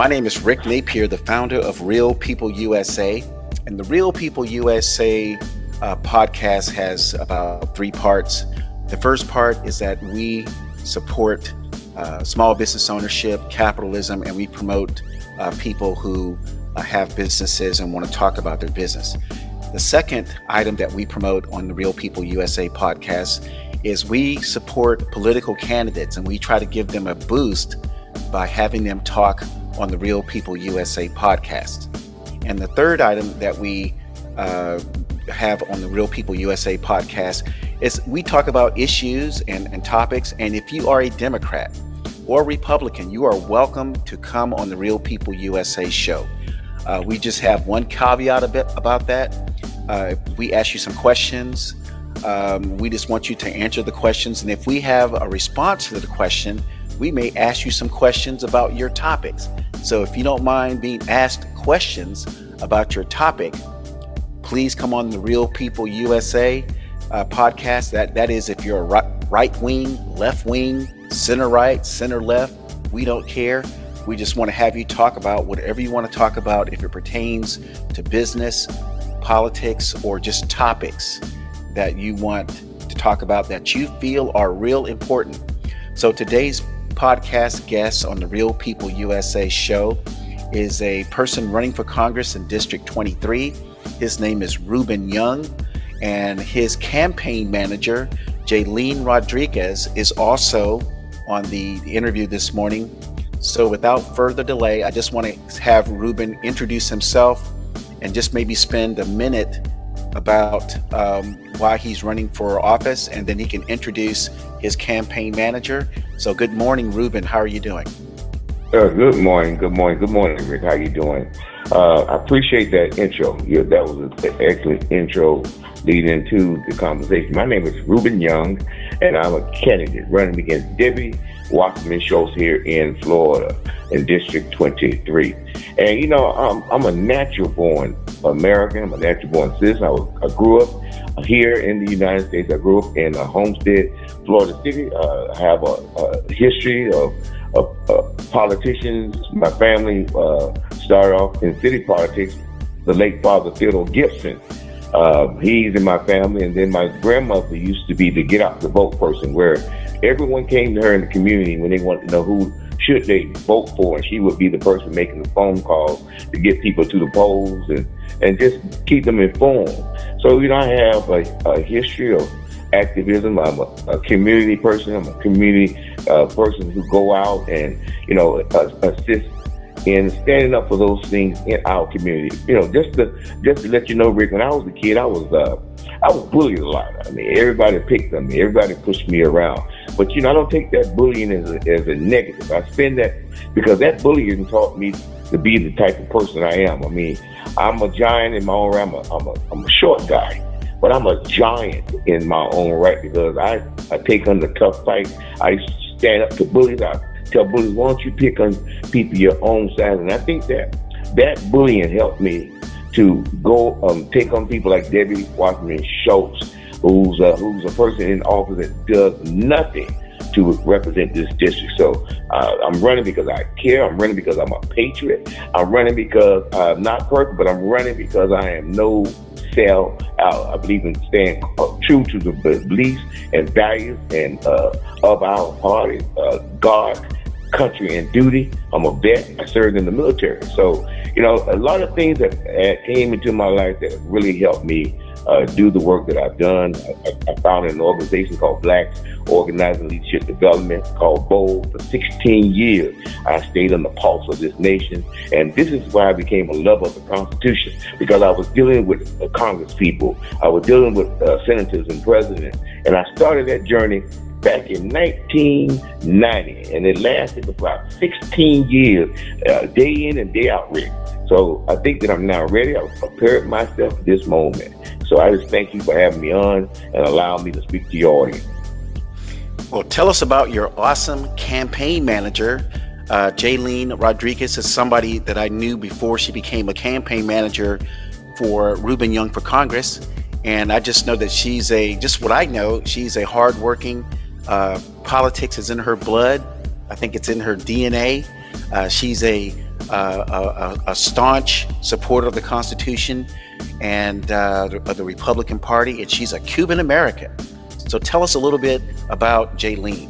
My name is Rick Napier, the founder of Real People USA. And the Real People USA uh, podcast has about three parts. The first part is that we support uh, small business ownership, capitalism, and we promote uh, people who uh, have businesses and want to talk about their business. The second item that we promote on the Real People USA podcast is we support political candidates and we try to give them a boost by having them talk on the Real People USA podcast. And the third item that we uh, have on the Real People USA podcast is we talk about issues and, and topics. And if you are a Democrat or Republican, you are welcome to come on the Real People USA show. Uh, we just have one caveat a bit about that. Uh, we ask you some questions. Um, we just want you to answer the questions. And if we have a response to the question, we may ask you some questions about your topics. So if you don't mind being asked questions about your topic, please come on the Real People USA uh, podcast. That that is if you're a right wing, left wing, center right, center left. We don't care. We just want to have you talk about whatever you want to talk about if it pertains to business, politics, or just topics that you want to talk about that you feel are real important. So today's podcast guest on the Real People USA show is a person running for Congress in District 23. His name is Ruben Young, and his campaign manager, Jaylene Rodriguez, is also on the interview this morning. So, without further delay, I just want to have Ruben introduce himself and just maybe spend a minute about um, why he's running for office, and then he can introduce his campaign manager. So, good morning, Ruben. How are you doing? Uh, good morning. Good morning. Good morning, Rick. How are you doing? Uh, I appreciate that intro. Yeah, that was an excellent intro leading into the conversation. My name is Ruben Young, and I'm a candidate running against Debbie Wasserman Schultz here in Florida in District 23. And, you know, I'm, I'm a natural born American. I'm a natural born citizen. I, I grew up here in the United States. I grew up in a Homestead, Florida City. Uh, I have a, a history of, of uh, politicians. My family uh, started off in city politics. The late Father Theodore Gibson. Uh, he's in my family, and then my grandmother used to be the get out the vote person, where everyone came to her in the community when they wanted to know who should they vote for, and she would be the person making the phone calls to get people to the polls and and just keep them informed. So you know, I have a, a history of activism. I'm a, a, community person. I'm a community uh, person who go out and you know assist in standing up for those things in our community. You know, just to just to let you know, Rick, when I was a kid, I was uh, I was bullied a lot. I mean, everybody picked on me, everybody pushed me around. But you know, I don't take that bullying as a, as a negative. I spend that because that bullying taught me to be the type of person I am. I mean, I'm a giant in my own right. I'm a, I'm a, I'm a short guy, but I'm a giant in my own right because I, I take on the tough fight. I stand up to bullies. I tell bullies, why don't you pick on people your own size? And I think that that bullying helped me to go um, take on people like Debbie Wasserman Schultz, who's uh, who's a person in office that does nothing to represent this district. So uh, I'm running because I care. I'm running because I'm a patriot. I'm running because I'm not perfect, but I'm running because I am no sell out. I believe in staying true to the beliefs and values and uh, of our party, uh, God, country, and duty. I'm a vet. I served in the military. So, you know, a lot of things that came into my life that really helped me uh, do the work that I've done. I, I founded an organization called Blacks Organizing Leadership Development called BOLD for 16 years. I stayed on the pulse of this nation. And this is why I became a lover of the Constitution because I was dealing with uh, Congress people. I was dealing with uh, senators and presidents. And I started that journey back in 1990, and it lasted about 16 years, uh, day in and day out, Rick. So I think that I'm now ready. I've prepared myself for this moment. So I just thank you for having me on and allowing me to speak to your audience. Well, tell us about your awesome campaign manager. Uh, Jaylene Rodriguez is somebody that I knew before she became a campaign manager for Ruben Young for Congress. And I just know that she's a, just what I know, she's a hardworking, uh, politics is in her blood. I think it's in her DNA. Uh, she's a uh, a, a, staunch supporter of the Constitution and uh, the, the Republican Party, and she's a Cuban American. So tell us a little bit about Jaylene.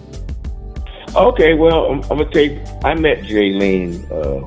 Okay, well, I'm, I'm gonna tell you, I met Jaylene uh,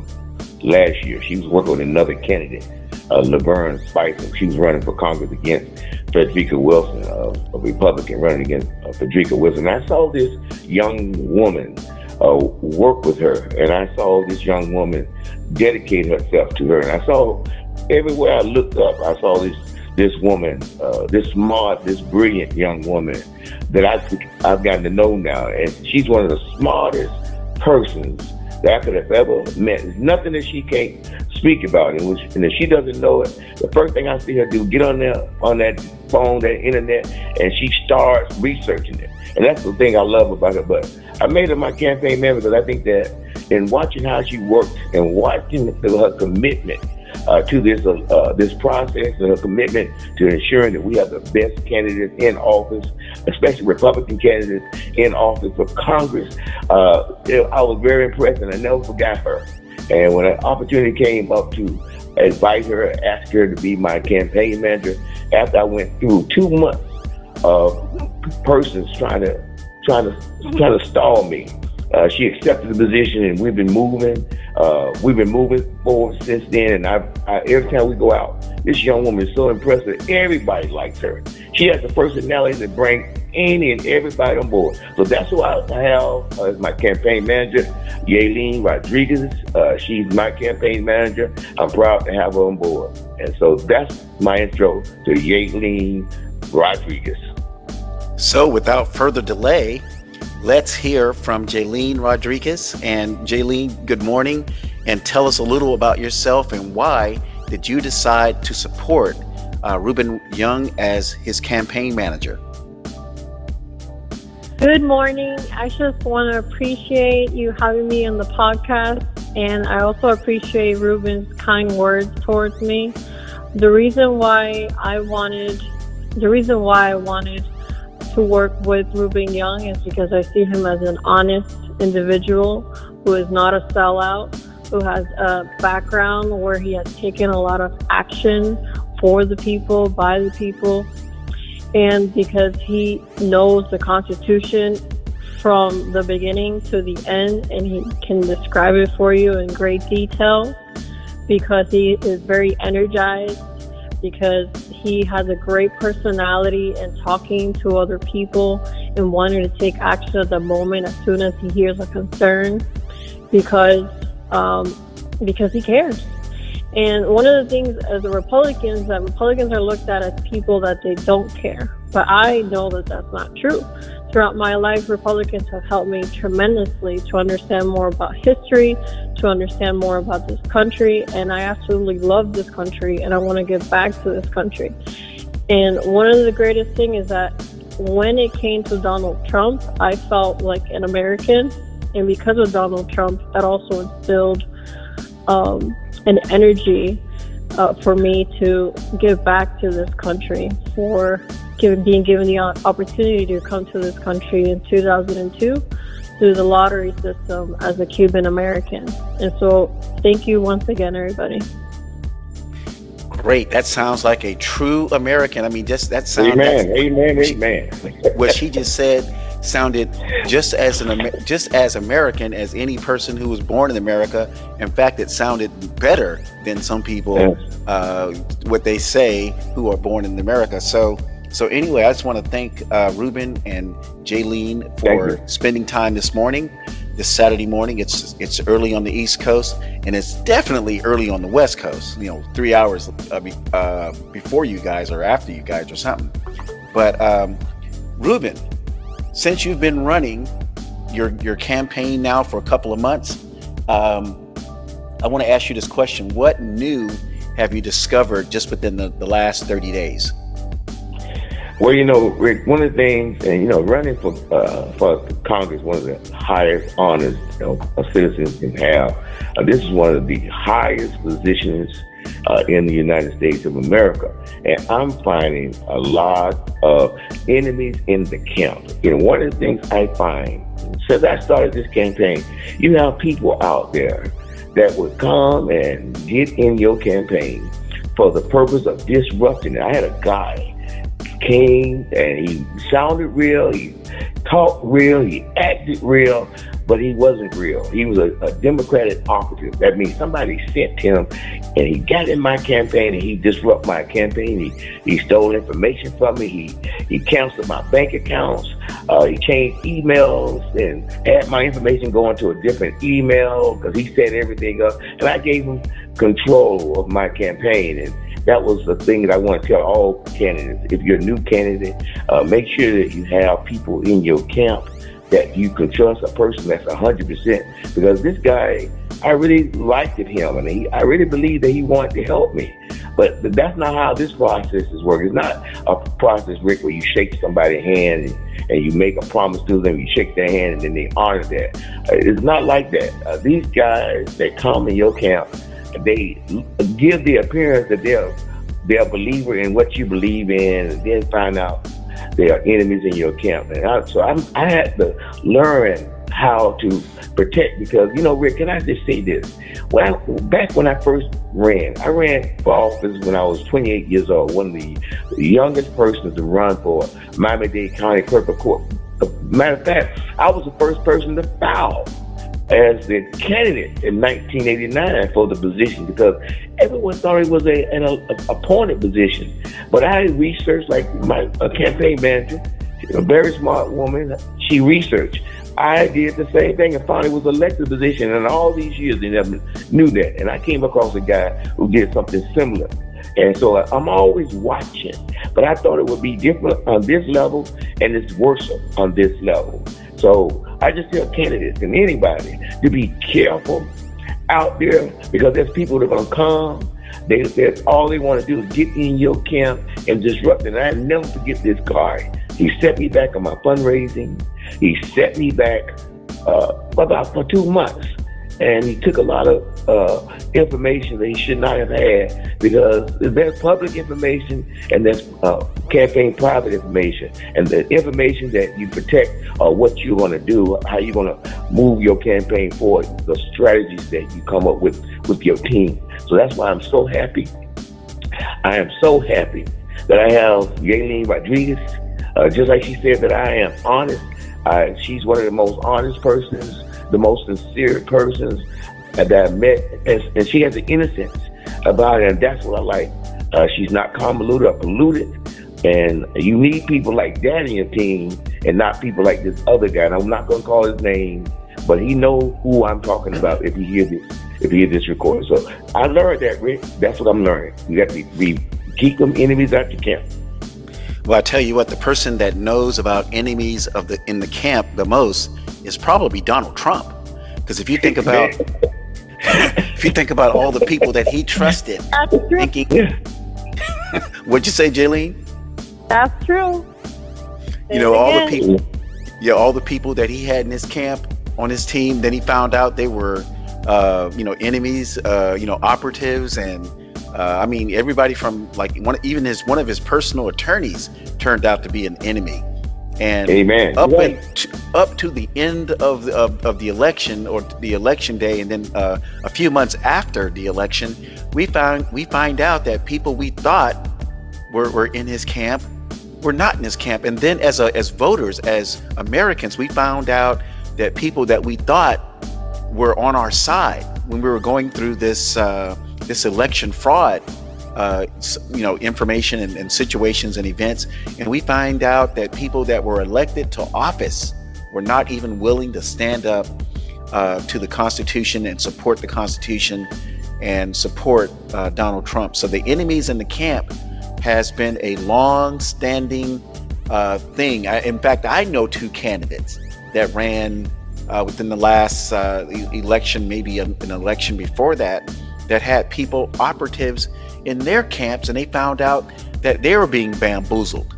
last year. She was working with another candidate, uh, Lavern Spicer. She was running for Congress against Frederica Wilson, uh, a Republican running against uh, Frederica Wilson. I saw this young woman uh, work with her, and I saw this young woman dedicate herself to her. And I saw everywhere I looked up, I saw this this woman, uh, this smart, this brilliant young woman that I've, I've gotten to know now. And she's one of the smartest persons that I could have ever met. There's nothing that she can't speak about. And, which, and if she doesn't know it, the first thing I see her do, get on there, on that phone, that internet, and she starts researching it. And that's the thing I love about her. But I made her my campaign member because I think that in watching how she works and watching her commitment uh, to this uh, uh, this process and a commitment to ensuring that we have the best candidates in office, especially Republican candidates in office for Congress. Uh, I was very impressed, and I never forgot her. And when an opportunity came up to invite her, ask her to be my campaign manager, after I went through two months of persons trying to trying to trying to stall me uh, she accepted the position, and we've been moving. Uh, we've been moving forward since then. And I, I, every time we go out, this young woman is so impressive. Everybody likes her. She has the personality to bring any and everybody on board. So that's who I have as my campaign manager, Yaylene Rodriguez. Uh, she's my campaign manager. I'm proud to have her on board. And so that's my intro to Yaylene Rodriguez. So without further delay, Let's hear from Jaylene Rodriguez. And Jaylene, good morning. And tell us a little about yourself and why did you decide to support uh, Ruben Young as his campaign manager? Good morning. I just want to appreciate you having me on the podcast. And I also appreciate Ruben's kind words towards me. The reason why I wanted, the reason why I wanted to work with Ruben Young is because I see him as an honest individual who is not a sellout, who has a background where he has taken a lot of action for the people, by the people, and because he knows the Constitution from the beginning to the end and he can describe it for you in great detail because he is very energized because he has a great personality and talking to other people and wanting to take action at the moment as soon as he hears a concern because um, because he cares. And one of the things as the Republicans that Republicans are looked at as people that they don't care. But I know that that's not true. Throughout my life, Republicans have helped me tremendously to understand more about history, to understand more about this country, and I absolutely love this country and I want to give back to this country. And one of the greatest things is that when it came to Donald Trump, I felt like an American, and because of Donald Trump, that also instilled um, an energy uh, for me to give back to this country for given, being given the opportunity to come to this country in 2002 through the lottery system as a Cuban American. And so, thank you once again, everybody. Great. That sounds like a true American. I mean, just that sounds. Amen. Amen. Amen. what she just said sounded just as an just as American as any person who was born in America. In fact, it sounded better than some people yes. uh, what they say who are born in America. So so anyway, I just want to thank uh, Ruben and Jaylene for spending time this morning, this Saturday morning. It's it's early on the East Coast, and it's definitely early on the West Coast. You know, three hours uh, be, uh, before you guys or after you guys or something. But um, Ruben, since you've been running your your campaign now for a couple of months, um, I want to ask you this question: What new have you discovered just within the, the last thirty days? Well, you know, Rick, one of the things, and you know, running for uh, for Congress, one of the highest honors you know, a citizen can have. Uh, this is one of the highest positions uh, in the United States of America, and I'm finding a lot of enemies in the camp. You know, one of the things I find since I started this campaign, you have people out there that would come and get in your campaign for the purpose of disrupting it. I had a guy came and he sounded real, he talked real, he acted real, but he wasn't real. He was a, a Democratic operative. That means somebody sent him and he got in my campaign and he disrupted my campaign. He, he stole information from me. He, he canceled my bank accounts. Uh, he changed emails and had my information going to a different email because he set everything up. And I gave him control of my campaign. And that was the thing that I want to tell all candidates. If you're a new candidate, uh, make sure that you have people in your camp that you can trust a person that's 100% because this guy I really liked him and he, I really believe that he wanted to help me. But that's not how this process is working. It's not a process Rick where you shake somebody's hand and, and you make a promise to them you shake their hand and then they honor that. Uh, it's not like that. Uh, these guys that come in your camp they give the appearance that they're they're a believer in what you believe in and then find out they are enemies in your camp. And I, so I, I had to learn how to protect because you know, Rick, can I just say this? When I, back when I first ran, I ran for office when I was 28 years old, one of the youngest persons to run for Miami-Dade County Clerk of Court. Matter of fact, I was the first person to file as the candidate in 1989 for the position because everyone thought it was a, an a, appointed position. But I researched, like my campaign manager, a very smart woman, she researched. I did the same thing and found it was elected position. And all these years, they never knew that. And I came across a guy who did something similar. And so uh, I'm always watching. But I thought it would be different on this level, and it's worse on this level. So I just tell candidates and anybody to be careful out there because there's people that are gonna come. They, that's all they want to do is get in your camp and disrupt it. And I never forget this guy. He set me back on my fundraising. He set me back uh, about for two months and he took a lot of uh, information that he should not have had because there's public information and there's uh, campaign private information, and the information that you protect are what you're going to do, how you're going to move your campaign forward, the strategies that you come up with with your team. So that's why I'm so happy. I am so happy that I have Yaelin Rodriguez. Uh, just like she said that I am honest. she's one of the most honest persons the most sincere persons that I met, and, and she has an innocence about it, and that's what I like. Uh, she's not convoluted or polluted, and you need people like that in your team, and not people like this other guy. And I'm not going to call his name, but he know who I'm talking about if he hear this if he hear this recording. So I learned that, Rick. That's what I'm learning. You got to be, keep them enemies out your camp. Well, I tell you what, the person that knows about enemies of the in the camp the most is probably Donald Trump. Because if you think about if you think about all the people that he trusted, thinking, what'd you say, Jaylene? That's true. You know, all the people, yeah, all the people that he had in his camp on his team. Then he found out they were, uh, you know, enemies, uh, you know, operatives, and uh, I mean, everybody from like one, even his one of his personal attorneys turned out to be an enemy. And Amen. Up, right. to, up to the end of the, of, of, the election or the election day, and then uh, a few months after the election, we found we find out that people we thought were, were in his camp were not in his camp. And then as a, as voters, as Americans, we found out that people that we thought were on our side when we were going through this uh, this election fraud uh, you know, information and, and, situations and events. And we find out that people that were elected to office were not even willing to stand up uh, to the Constitution and support the Constitution and support uh, Donald Trump. So the enemies in the camp has been a long-standing uh, thing. I, in fact, I know two candidates that ran uh, within the last uh, election, maybe an election before that, that had people operatives in their camps and they found out that they were being bamboozled.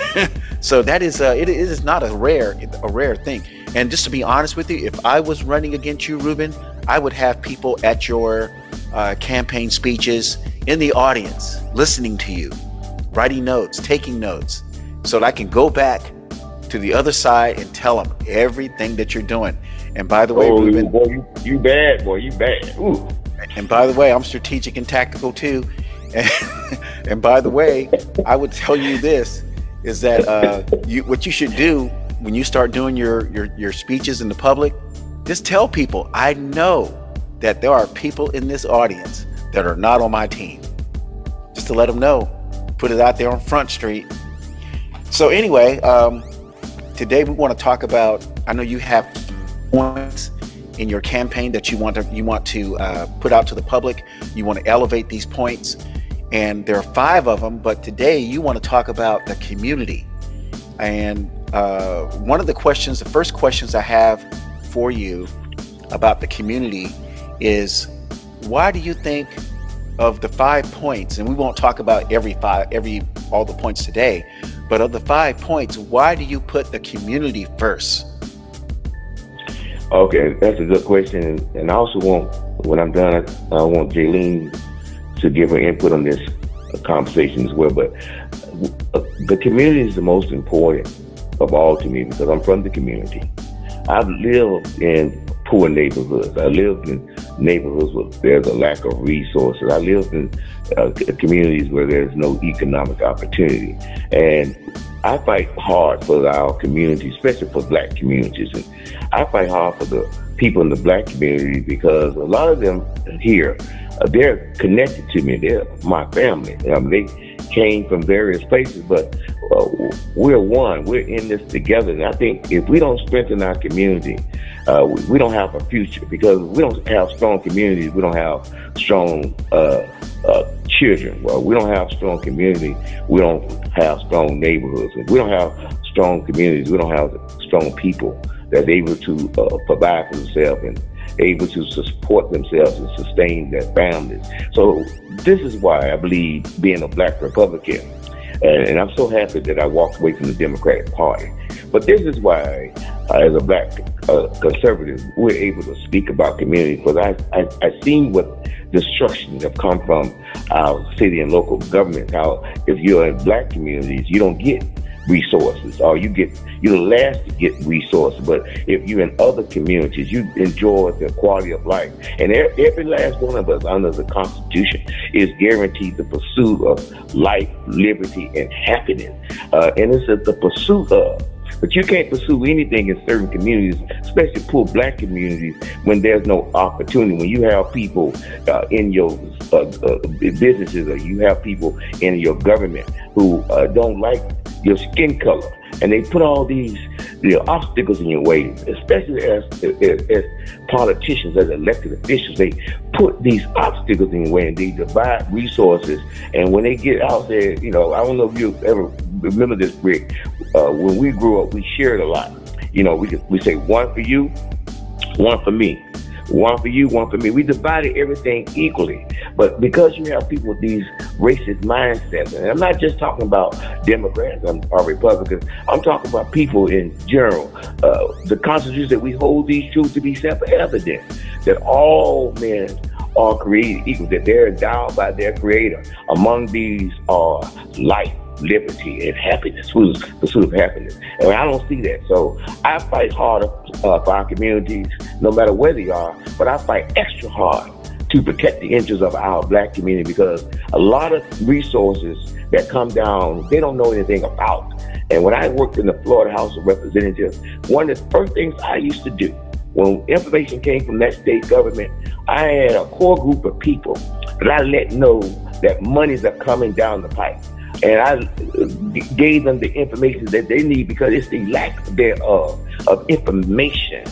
so that is uh, it is not a rare a rare thing. And just to be honest with you, if I was running against you, Ruben, I would have people at your uh, campaign speeches in the audience listening to you, writing notes, taking notes, so that I can go back to the other side and tell them everything that you're doing. And by the way, oh, Ruben, boy, you, you bad, boy, you bad. Ooh. And by the way, I'm strategic and tactical too. And, and by the way, I would tell you this is that uh, you, what you should do when you start doing your, your, your speeches in the public, just tell people, I know that there are people in this audience that are not on my team. Just to let them know, put it out there on Front Street. So anyway, um, today we want to talk about. I know you have points in your campaign that you want to you want to uh, put out to the public. You want to elevate these points, and there are five of them. But today you want to talk about the community. And uh, one of the questions, the first questions I have for you about the community is, why do you think of the five points? And we won't talk about every five, every all the points today, but of the five points, why do you put the community first? Okay, that's a good question. And I also want, when I'm done, I want Jaylene to give her input on this conversation as well. But uh, the community is the most important of all to me because I'm from the community. I've lived in poor neighborhoods. I lived in neighborhoods where there's a lack of resources. I lived in uh, communities where there's no economic opportunity. And I fight hard for our community, especially for black communities. And I fight hard for the people in the black community because a lot of them here, uh, they're connected to me. They're my family. Um, they came from various places, but uh, we're one. We're in this together. And I think if we don't strengthen our community, uh, we, we, don't have a future because we don't have strong communities. We don't have strong uh, uh, children. Well, we don't have strong community. We don't have strong neighborhoods. If we don't have strong communities, we don't have strong people that's able to uh, provide for themselves and able to support themselves and sustain their families. So this is why I believe being a black Republican, and, I'm so happy that I walked away from the Democratic Party. But this is why, uh, as a black uh, conservative, we're able to speak about community because I, I, I've seen what destruction have come from our city and local government. How if you're in black communities, you don't get resources. Or you get you're the last to get resources but if you're in other communities you enjoy the quality of life. And every last one of us under the constitution is guaranteed the pursuit of life liberty and happiness. Uh, and it's the pursuit of but you can't pursue anything in certain communities, especially poor black communities, when there's no opportunity. When you have people uh, in your uh, uh, businesses or you have people in your government who uh, don't like your skin color, and they put all these you know, obstacles in your way, especially as, as, as politicians, as elected officials, they put these obstacles in your way and they divide resources. And when they get out there, you know, I don't know if you ever remember this, Rick. Uh, when we grew up, we shared a lot. You know, we we say one for you, one for me. One for you, one for me. We divided everything equally. But because you have people with these racist mindsets, and I'm not just talking about Democrats or Republicans, I'm talking about people in general. Uh, the Constitution that we hold these truths to be self-evident, that all men are created equal, that they're endowed by their creator. Among these are life, liberty and happiness, pursuit, pursuit of happiness. And I don't see that. So I fight hard uh, for our communities, no matter where they are, but I fight extra hard to protect the interests of our black community because a lot of resources that come down, they don't know anything about. And when I worked in the Florida House of Representatives, one of the first things I used to do when information came from that state government, I had a core group of people that I let know that monies are coming down the pipe and I gave them the information that they need because it's the lack thereof of information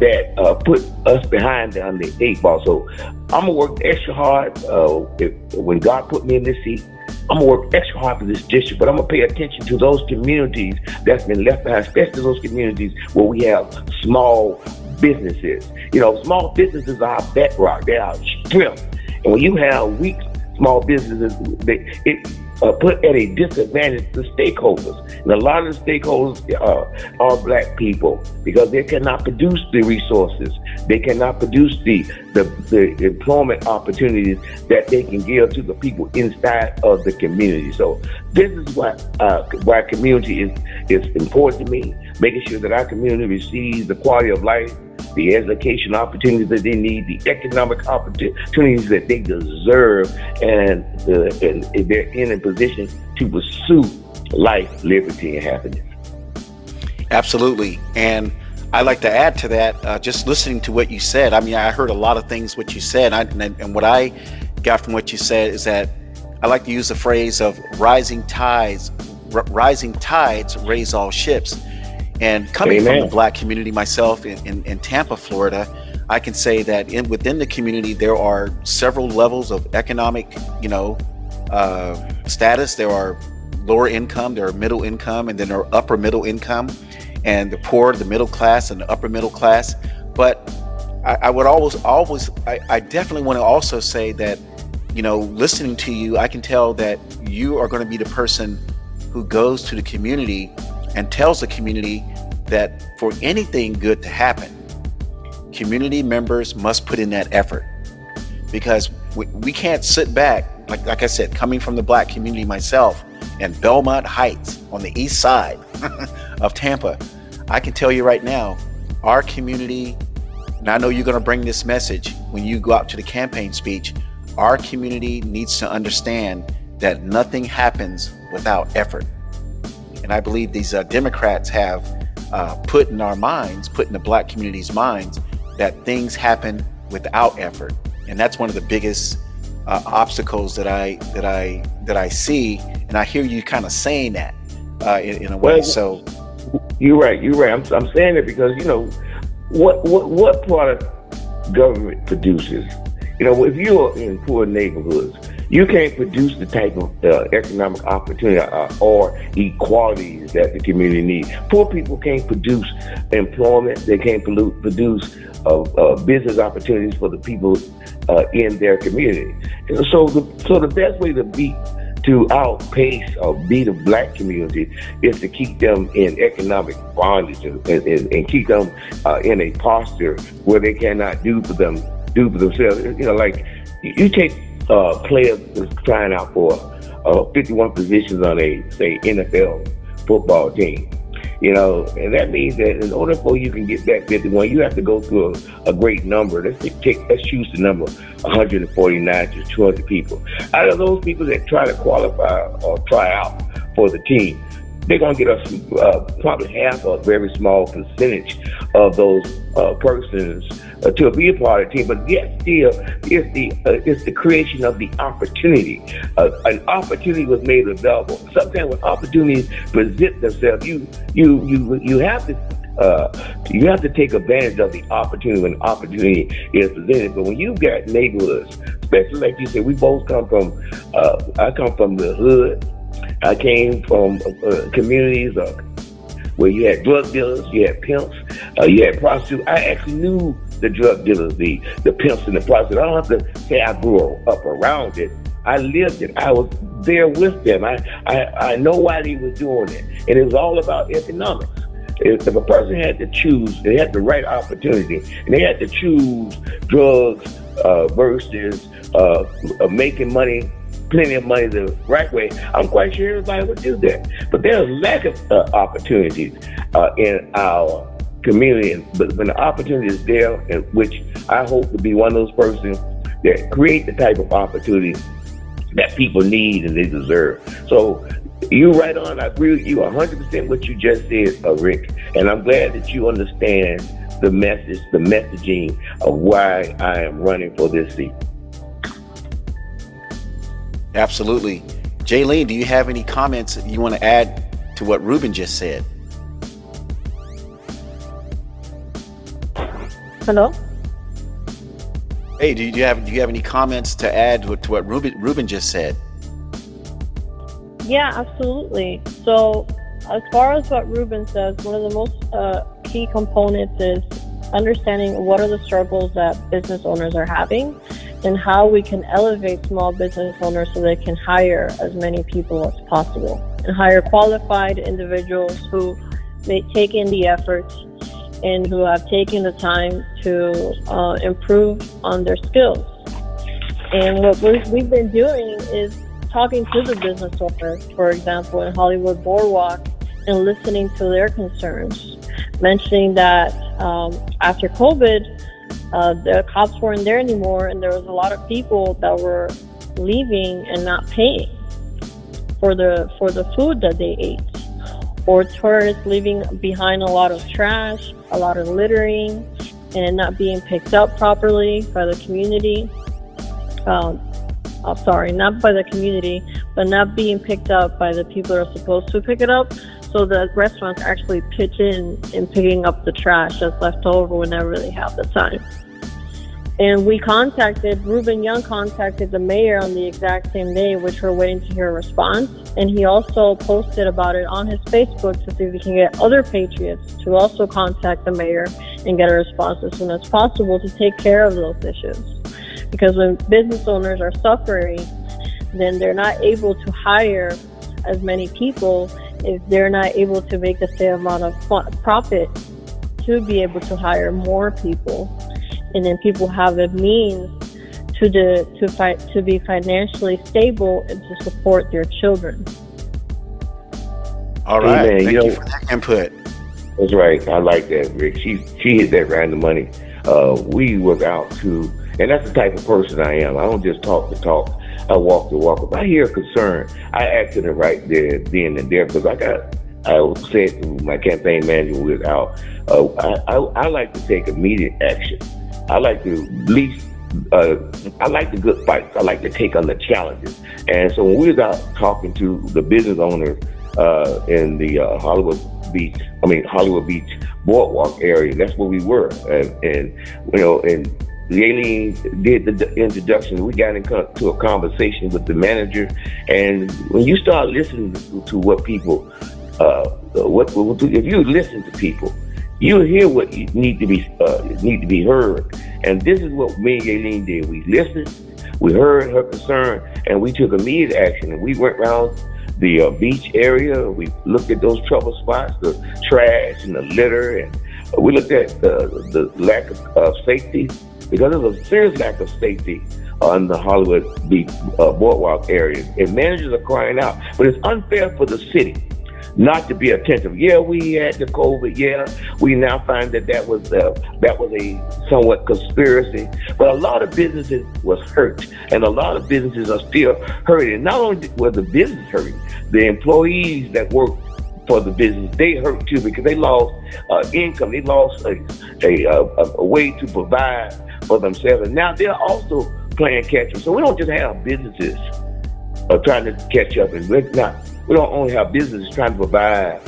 that uh, put us behind on the eight ball. So I'm gonna work extra hard. Uh, if, when God put me in this seat, I'm gonna work extra hard for this district, but I'm gonna pay attention to those communities that's been left behind, especially those communities where we have small businesses. You know, small businesses are our bedrock, they're our strength. And when you have weak small businesses, they, it uh, put at a disadvantage the stakeholders. And a lot of the stakeholders uh, are black people because they cannot produce the resources. They cannot produce the, the, the employment opportunities that they can give to the people inside of the community. So this is why uh, why community is, is important to me, making sure that our community receives the quality of life the education opportunities that they need, the economic opportunities that they deserve, and, uh, and they're in a position to pursue life, liberty, and happiness. Absolutely. And I like to add to that, uh, just listening to what you said. I mean, I heard a lot of things what you said, and, and what I got from what you said is that I like to use the phrase of rising tides, r- rising tides raise all ships. And coming Amen. from the black community myself in, in, in, Tampa, Florida, I can say that in, within the community there are several levels of economic, you know, uh, status. There are lower income, there are middle income, and then there are upper middle income, and the poor, the middle class, and the upper middle class. But I, I would always, always, I, I definitely want to also say that, you know, listening to you, I can tell that you are going to be the person who goes to the community and tells the community that for anything good to happen, community members must put in that effort because we, we can't sit back like, like I said, coming from the black community myself and Belmont Heights on the east side of Tampa, I can tell you right now, our community, and I know you're going to bring this message when you go out to the campaign speech, our community needs to understand that nothing happens without effort. And I believe these uh, Democrats have uh, put in our minds, put in the black community's minds, that things happen without effort. And that's one of the biggest uh, obstacles that I that I that I see, and I hear you kind of saying that uh, in, in, a way. Well, so you're right. You're right. I'm, I'm saying it because you know what what what product government produces. You know, if you're in poor neighborhoods, you can't produce the type of uh, economic opportunity uh, or equalities that the community needs. Poor people can't produce employment. They can't produce uh, uh, business opportunities for the people uh, in their community. So the so the best way to beat to outpace or beat the black community is to keep them in economic bondage and, and, and keep them uh, in a posture where they cannot do for them do for themselves. You know, like you take uh, players that's trying out for uh, 51 positions on a say NFL football team. You know, and that means that in order for you can get that 51, you have to go through a, a great number. Let's take, let's choose the number 149 to 200 people. Out of those people that try to qualify or try out for the team, they're going to get us uh, probably half a very small percentage of those uh, persons uh, to be a part of the team. But yet still, it's the uh, it's the creation of the opportunity. Uh, an opportunity was made available. Sometimes when opportunities present themselves, you you you you have to uh, you have to take advantage of the opportunity when opportunity is presented. But when you've got neighborhoods, especially like you said, we both come from, uh, I come from the hood. I came from uh, communities where you had drug dealers, you had pimps, uh, you had prostitutes. I actually knew the drug dealers, the, the pimps and the prostitutes. I don't have to say I grew up around it. I lived it. I was there with them. I, I, I know why they was doing it. And it was all about economics. If, if a person had to choose, they had the right opportunity, and they had to choose drugs uh, versus uh, uh, making money plenty of money the right way, I'm quite sure everybody would do that. But there's lack of uh, opportunities uh, in our community. But when the opportunity is there, in which I hope to be one of those persons that create the type of opportunity that people need and they deserve. So you right on. I agree with you 100% what you just said, uh, Rick. And I'm glad that you understand the message, the messaging of why I am running for this seat. Absolutely. Jaylene, do you have any comments you want to add to what Ruben just said? Hello. Hey, do you have do you have any comments to add to, to what Ruben Ruben just said? Yeah, absolutely. So, as far as what Ruben says, one of the most uh, key components is understanding what are the struggles that business owners are having and how we can elevate small business owners so they can hire as many people as possible and hire qualified individuals who may take in the efforts and who have taken the time to uh, improve on their skills. And what we've been doing is talking to the business owners, for example, in Hollywood Boardwalk, and listening to their concerns, mentioning that um, after COVID, uh, the cops weren't there anymore, and there was a lot of people that were leaving and not paying for the for the food that they ate, or tourists leaving behind a lot of trash, a lot of littering, and not being picked up properly by the community. Um, I'm oh, sorry, not by the community, but not being picked up by the people that are supposed to pick it up. So the restaurants actually pitch in in picking up the trash that's left over whenever they have the time. And we contacted, Ruben Young contacted the mayor on the exact same day, which we're waiting to hear a response. And he also posted about it on his Facebook to see if we can get other patriots to also contact the mayor and get a response as soon as possible to take care of those issues. Because when business owners are suffering, then they're not able to hire as many people if they're not able to make the same amount of profit to be able to hire more people and then people have the means to the to fight to be financially stable and to support their children. All right, Amen. thank you, know, you, for that input. That's right. I like that, Rick. She she hit that random money. Uh, we was out to, and that's the type of person I am. I don't just talk to talk. I walk the walk. If I hear a concern, I act acted it right there, then and there, because I got. I said to my campaign manager was out. Uh, I, I, I like to take immediate action. I like to least uh, I like the good fights. I like to take on the challenges. And so when we was out talking to the business owners uh, in the uh, Hollywood Beach, I mean Hollywood Beach boardwalk area, that's where we were. And, and you know, and the Aileen did the introduction. We got into a conversation with the manager, and when you start listening to what people, uh, what, what if you listen to people, you hear what need to be uh, need to be heard, and this is what me and Aileen did. We listened, we heard her concern, and we took immediate action. And we went around the uh, beach area. We looked at those trouble spots, the trash and the litter, and we looked at the, the lack of uh, safety because there's a serious lack of safety on the Hollywood Beach uh, boardwalk area. And managers are crying out, but it's unfair for the city not to be attentive. Yeah, we had the COVID. Yeah, we now find that that was uh, that was a somewhat conspiracy. But a lot of businesses was hurt, and a lot of businesses are still hurting. Not only was the business hurting, the employees that work for the business they hurt too because they lost uh, income. They lost a, a, a, a way to provide for themselves, and now they're also playing catch up. So we don't just have businesses uh, trying to catch up, and we're not we don't only have businesses trying to provide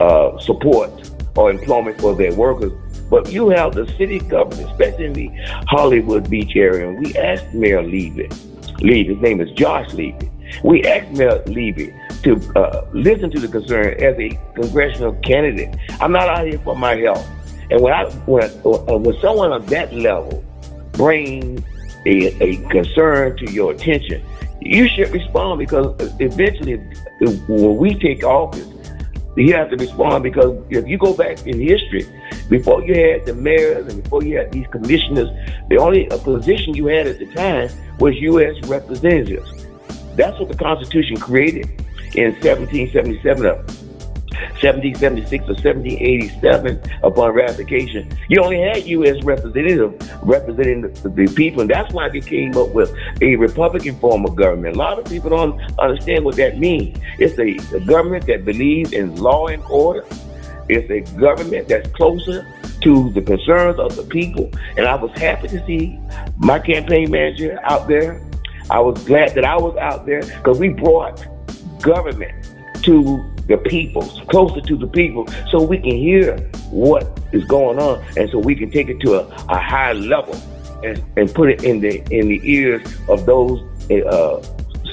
uh, support or employment for their workers, but you have the city government, especially in the Hollywood Beach area. And we asked Mayor Levy, Levy, his name is Josh Levy. We asked Mayor Levy to uh, listen to the concern as a congressional candidate. I'm not out here for my health. And when I when uh, when someone of that level brings a, a concern to your attention, you should respond because eventually, when we take office, you have to respond because if you go back in history, before you had the mayors and before you had these commissioners, the only position you had at the time was U.S. representatives. That's what the Constitution created in 1777. 1776 or 1787 upon ratification, you only had U.S. representative representing the, the, people, and that's why they came up with a Republican form of government. A lot of people don't understand what that means. It's a, a government that believes in law and order. It's a government that's closer to the concerns of the people. And I was happy to see my campaign manager out there. I was glad that I was out there because we brought government to the people, closer to the people, so we can hear what is going on, and so we can take it to a, a high level and, and put it in the in the ears of those uh,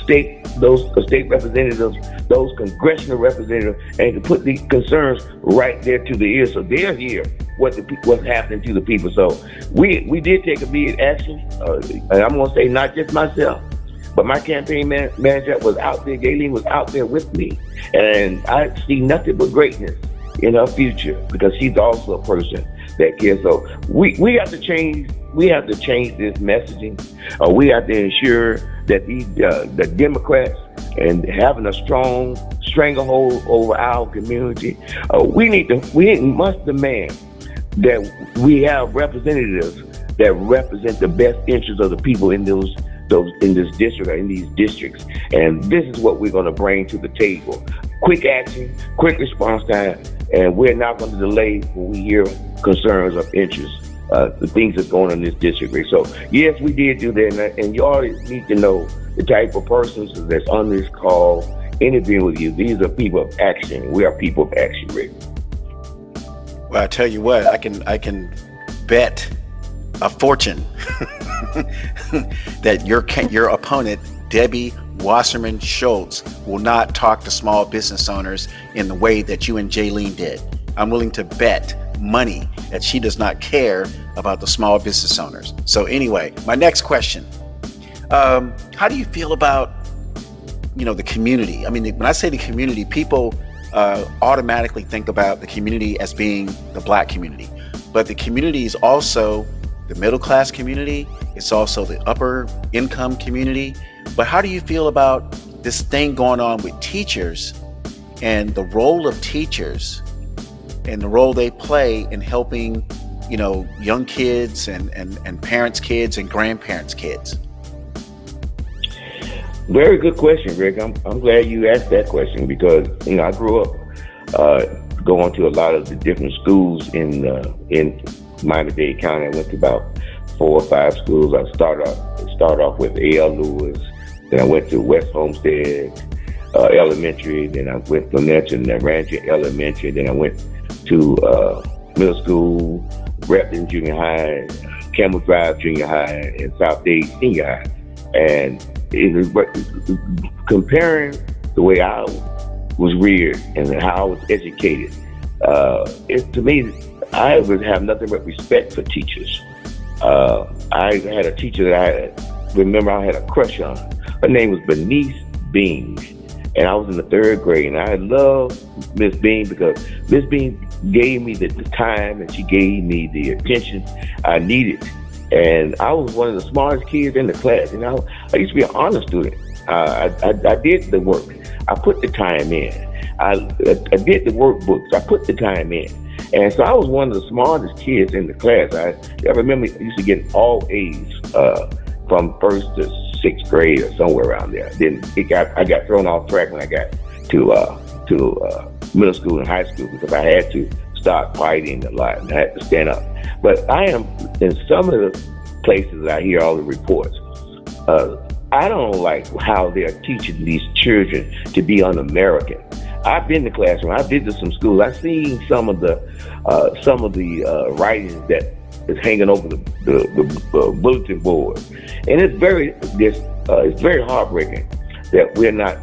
state those state representatives, those congressional representatives, and to put the concerns right there to the ears, so they're here what the what's happening to the people. So we we did take immediate action, uh, and I'm going to say not just myself, but my campaign man- manager was out there. Gayleen was out there with me, and I see nothing but greatness in her future because she's also a person that cares. So we we have to change. We have to change this messaging. Uh, we have to ensure that these uh, the Democrats and having a strong stranglehold over our community. Uh, we need to. We must demand that we have representatives that represent the best interests of the people in those those in this district or in these districts. And this is what we're going to bring to the table. Quick action, quick response time, and we're not going to delay when we hear concerns of interest. Uh, the things that's going on in this district. So yes, we did do that, and, you all need to know the type of persons that's on this call interviewing with you. These are people of action. We are people of action, Rick. Well, I tell you what, I can I can bet a fortune that your your opponent Debbie Wasserman Schultz will not talk to small business owners in the way that you and Jaylene did. I'm willing to bet money that she does not care about the small business owners. So anyway, my next question: um, How do you feel about you know the community? I mean, when I say the community, people uh, automatically think about the community as being the black community, but the community is also the middle class community. It's also the upper income community. But how do you feel about this thing going on with teachers and the role of teachers and the role they play in helping, you know, young kids and, and, and parents' kids and grandparents' kids? Very good question, Rick. I'm, I'm glad you asked that question because, you know, I grew up uh, going to a lot of the different schools in uh, in Miami-Dade County. I went to about four or five schools. I started off, started off with A.L. Lewis, then I went to West Homestead uh, Elementary, then I went from there to Naranja Elementary, then I went to uh, middle school, Repton Junior High, Campbell Drive Junior High, and South Dade Senior High. And it was comparing the way I was reared and how I was educated, uh, it, to me, I would have nothing but respect for teachers. Uh, I had a teacher that I remember I had a crush on. Her name was Bernice Bean. And I was in the third grade, and I loved Miss Bean because Miss Bean gave me the, the time and she gave me the attention I needed. And I was one of the smartest kids in the class. You know, I used to be an honor student. Uh, I, I, I did the work. I put the time in. I, I did the workbooks. I put the time in. And so I was one of the smartest kids in the class. I, I remember I used to get all A's uh, from first to sixth grade or somewhere around there. Then it got I got thrown off track when I got to uh, to uh, middle school and high school because I had to start fighting a lot and I had to stand up. But I am in some of the places I hear all the reports. Uh, I don't like how they're teaching these children to be un-American. I've been to classroom. I've been to some schools. I've seen some of the uh, some of the uh, writings that is hanging over the the, the uh, bulletin board, and it's very this uh, it's very heartbreaking that we're not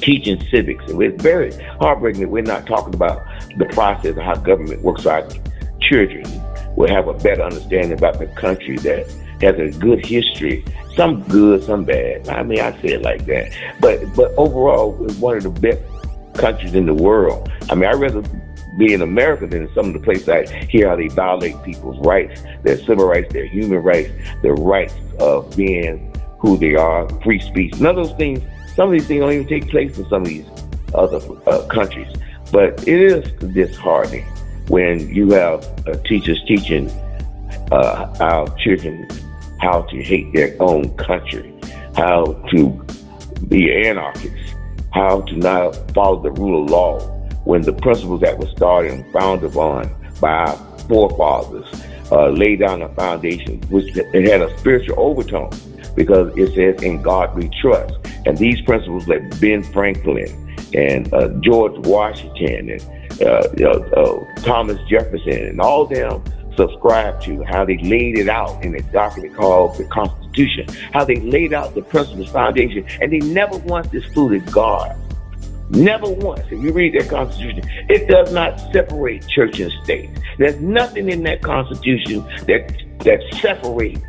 teaching civics. It's very heartbreaking that we're not talking about the process of how government works. So our children will have a better understanding about the country that has a good history. Some good, some bad. I mean, I say it like that. But but overall, it's one of the best countries in the world. I mean, I'd rather be in America than some of the places I hear how they violate people's rights, their civil rights, their human rights, their rights of being who they are, free speech. None of those things, some of these things don't even take place in some of these other uh, countries. But it is disheartening when you have uh, teachers teaching uh, our children how to hate their own country, how to be anarchists, how to not follow the rule of law when the principles that were started and founded upon by our forefathers uh, laid down a foundation which it had a spiritual overtone because it says in God we trust. And these principles that Ben Franklin and uh, George Washington and uh, uh Thomas Jefferson and all them subscribe to, how they laid it out in a document called the Constitution, how they laid out the principles, foundation, and they never once excluded God. Never once. If you read that Constitution, it does not separate church and state. There's nothing in that Constitution that that separates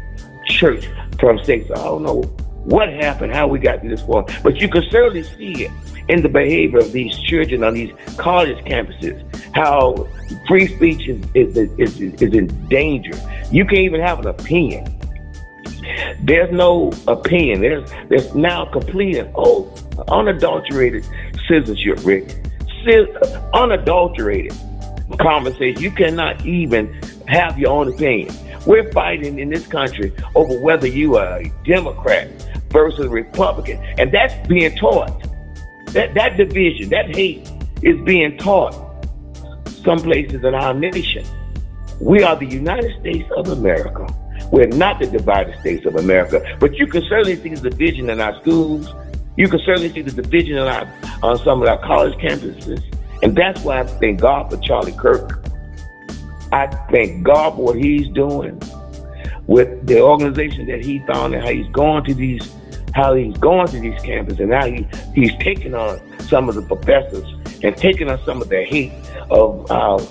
church from state. So I don't know what happened, how we got to this point, but you can certainly see it in the behavior of these children on these college campuses, how free speech is, is, is, is in danger. You can't even have an opinion. There's no opinion. There's there's now complete and oh, unadulterated citizenship, Rick. Uh, unadulterated. conversation. You cannot even have your own opinion. We're fighting in this country over whether you are a Democrat versus a Republican, and that's being taught. That that division, that hate, is being taught some places in our nation. We are the United States of America. We're not the divided states of America, but you can certainly see the division in our schools. You can certainly see the division in our, on some of our college campuses. And that's why I thank God for Charlie Kirk. I thank God for what he's doing with the organization that he found and how he's going to these how he's going to these campuses and how he, he's taking on some of the professors and taking on some of the hate of uh,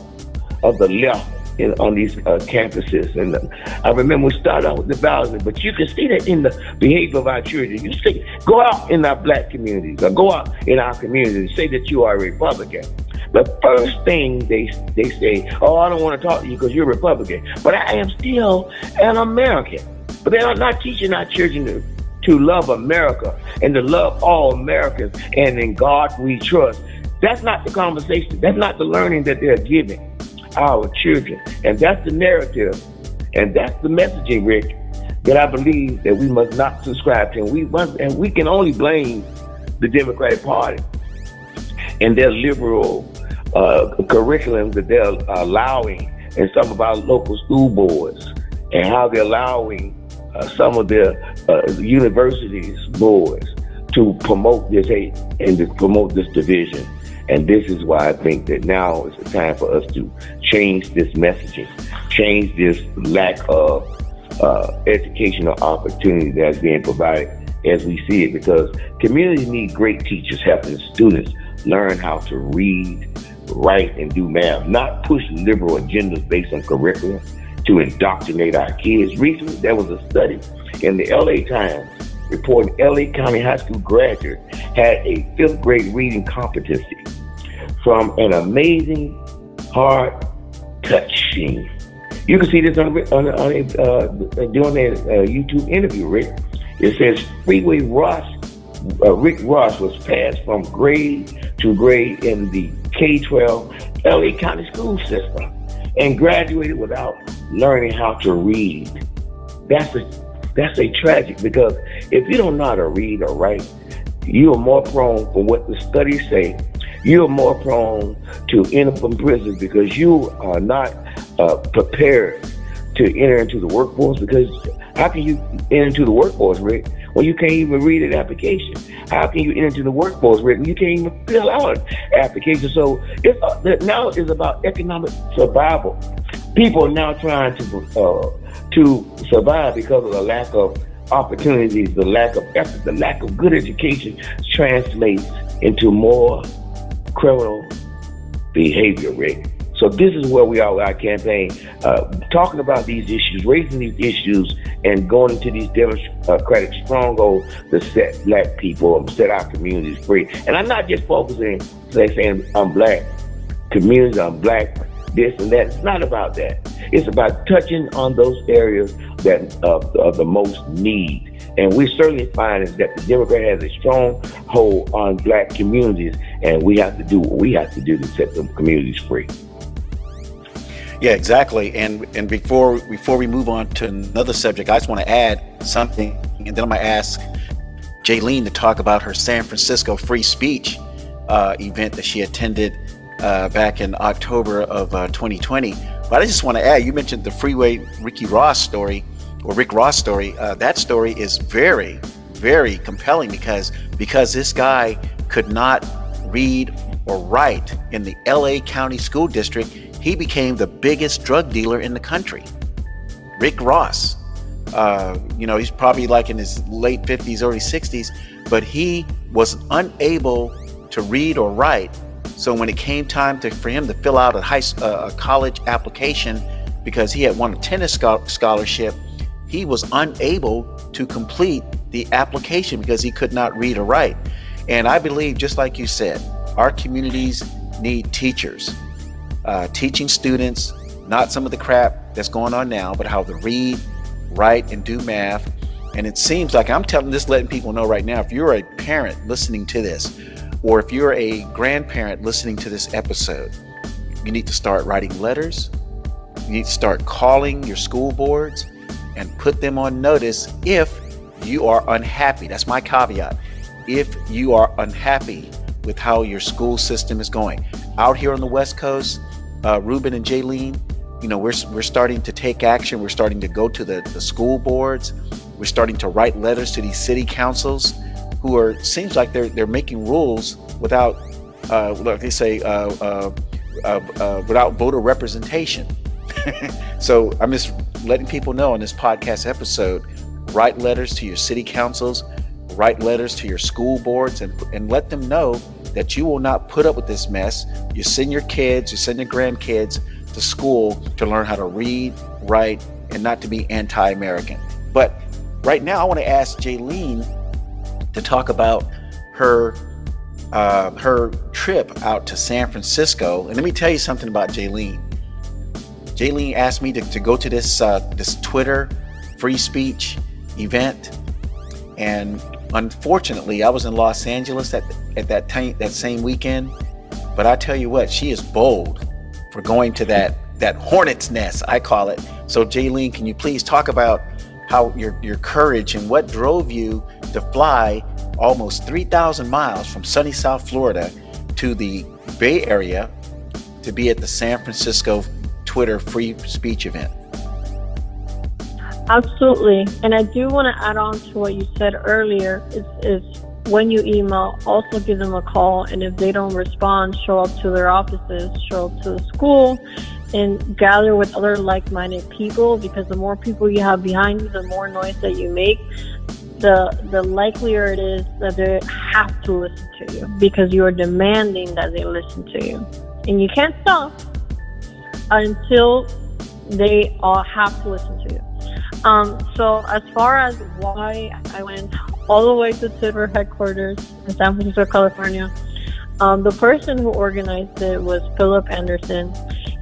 of the left in, on these uh, campuses. And uh, I remember we started out with the values, but you can see that in the behavior of our children. You see, go out in our black communities or go out in our communities, say that you are a Republican. The first thing they they say, "Oh, I don't want to talk to you because you're a Republican," but I am still an American. But they are not teaching our children to, to love America and to love all Americans and in God we trust. That's not the conversation. That's not the learning that they're giving our children. And that's the narrative. And that's the messaging, Rick, that I believe that we must not subscribe to. And we must, and we can only blame the Democratic Party and their liberal uh, curriculum that they're allowing in some of our local school boards and how they're allowing uh, some of their uh, universities boards to promote this hate and to promote this division. And this is why I think that now is the time for us to change this messaging, change this lack of uh, educational opportunity that's being provided as we see it, because communities need great teachers helping students learn how to read, write, and do math, not push liberal agendas based on curriculum to indoctrinate our kids. Recently, there was a study in the LA Times reporting LA County High School graduate had a fifth grade reading competency from an amazing, heart touching. You can see this on, on, on a, uh, doing a uh, YouTube interview, Rick. It says Freeway Ross, uh, Rick Ross was passed from grade to grade in the K 12 LA County school system and graduated without learning how to read. That's a that's a tragic because if you don't know how to read or write, you are more prone for what the studies say you're more prone to end up in prison because you are not uh, prepared to enter into the workforce. Because how can you enter into the workforce, Rick, when you can't even read an application? How can you enter into the workforce, Rick, when you can't even fill out an application? So it's, uh, now it's about economic survival. People are now trying to uh, to survive because of the lack of opportunities, the lack of effort, the lack of good education translates into more criminal behavior, Rick. So this is where we are with our campaign, uh, talking about these issues, raising these issues, and going into these democratic strongholds to set black people and set our communities free. And I'm not just focusing, like saying I'm black communities, I'm black this and that. It's not about that. It's about touching on those areas that uh, of the most need. And we certainly find is that the Democrat has a strong hold on black communities, and we have to do what we have to do to set them communities free. Yeah, exactly. And and before before we move on to another subject, I just want to add something, and then I'm gonna ask Jaylene to talk about her San Francisco free speech uh, event that she attended uh, back in October of uh, 2020. But I just want to add, you mentioned the Freeway Ricky Ross story or Rick Ross story, uh, that story is very, very compelling because because this guy could not read or write in the LA County School District, he became the biggest drug dealer in the country. Rick Ross. Uh, you know, he's probably like in his late 50s, early 60s, but he was unable to read or write. So when it came time to, for him to fill out a, high, a college application because he had won a tennis scholarship, he was unable to complete the application because he could not read or write. And I believe, just like you said, our communities need teachers, uh, teaching students not some of the crap that's going on now, but how to read, write, and do math. And it seems like I'm telling this, letting people know right now if you're a parent listening to this, or if you're a grandparent listening to this episode, you need to start writing letters. You need to start calling your school boards and put them on notice if you are unhappy. That's my caveat. If you are unhappy with how your school system is going. Out here on the West Coast, uh, Ruben and Jaylene, you know, we're, we're starting to take action. We're starting to go to the, the school boards. We're starting to write letters to these city councils who are, seems like they're, they're making rules without, uh, like they say, uh, uh, uh, uh without voter representation. so I'm just letting people know on this podcast episode write letters to your city councils, write letters to your school boards, and, and let them know that you will not put up with this mess. You send your kids, you send your grandkids to school to learn how to read, write, and not to be anti American. But right now, I want to ask Jaylene to talk about her. Uh, her trip out to San Francisco, and let me tell you something about Jaylene. Jaylene asked me to, to go to this uh, this Twitter free speech event, and unfortunately, I was in Los Angeles at at that that same weekend. But I tell you what, she is bold for going to that that hornet's nest, I call it. So, Jaylene, can you please talk about how your your courage and what drove you to fly almost 3,000 miles from sunny South Florida to the Bay Area to be at the San Francisco Twitter free speech event. Absolutely. And I do want to add on to what you said earlier is, is when you email, also give them a call. And if they don't respond, show up to their offices, show up to the school, and gather with other like minded people because the more people you have behind you, the more noise that you make, the the likelier it is that they have to listen to you because you are demanding that they listen to you. And you can't stop until they all have to listen to you. Um, so as far as why I went all the way to Twitter headquarters in San Francisco, California, um, the person who organized it was Philip Anderson.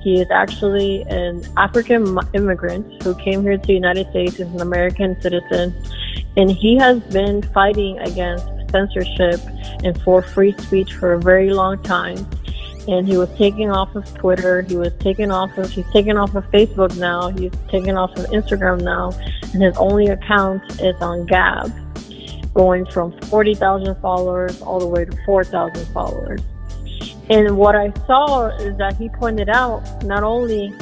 He is actually an African immigrant who came here to the United States as an American citizen, and he has been fighting against censorship and for free speech for a very long time and he was taken off of Twitter. He was taken off of he's taken off of Facebook now. He's taken off of Instagram now, and his only account is on Gab, going from forty thousand followers all the way to four thousand followers. And what I saw is that he pointed out not only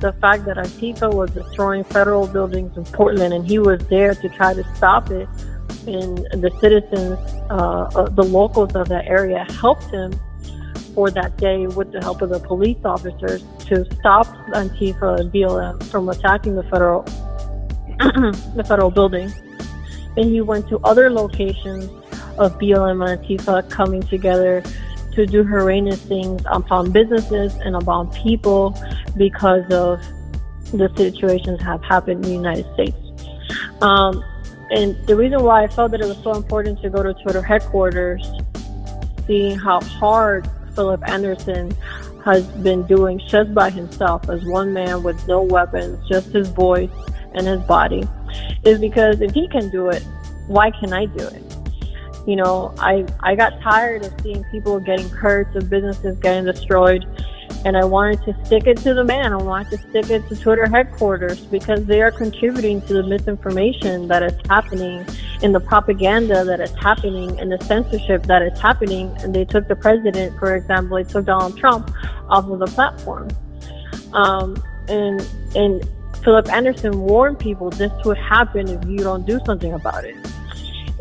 the fact that Antifa was destroying federal buildings in Portland, and he was there to try to stop it, and the citizens, uh, uh the locals of that area helped him for that day with the help of the police officers to stop Antifa and BLM from attacking the federal the federal building. And he went to other locations of BLM and Antifa coming together to do horrendous things upon businesses and upon people because of the situations that have happened in the United States. Um, and the reason why I felt that it was so important to go to Twitter headquarters, seeing how hard Philip Anderson has been doing just by himself as one man with no weapons, just his voice and his body, is because if he can do it, why can I do it? You know, I I got tired of seeing people getting hurt, of businesses getting destroyed, and I wanted to stick it to the man. I wanted to stick it to Twitter headquarters because they are contributing to the misinformation that is happening in the propaganda that is happening and the censorship that is happening. And they took the president, for example, they took Donald Trump off of the platform. Um, and and Philip Anderson warned people this would happen if you don't do something about it.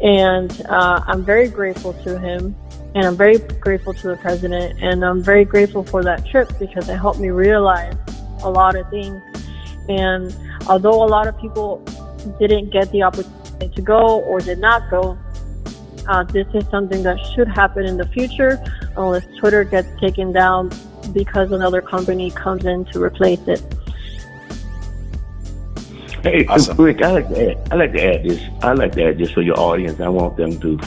And uh, I'm very grateful to him, and I'm very grateful to the president, and I'm very grateful for that trip because it helped me realize a lot of things. And although a lot of people didn't get the opportunity to go or did not go. Uh, this is something that should happen in the future unless Twitter gets taken down because another company comes in to replace it. Hey, awesome. Rick, I like to add, I like to add this. I like to add this for your audience. I want them to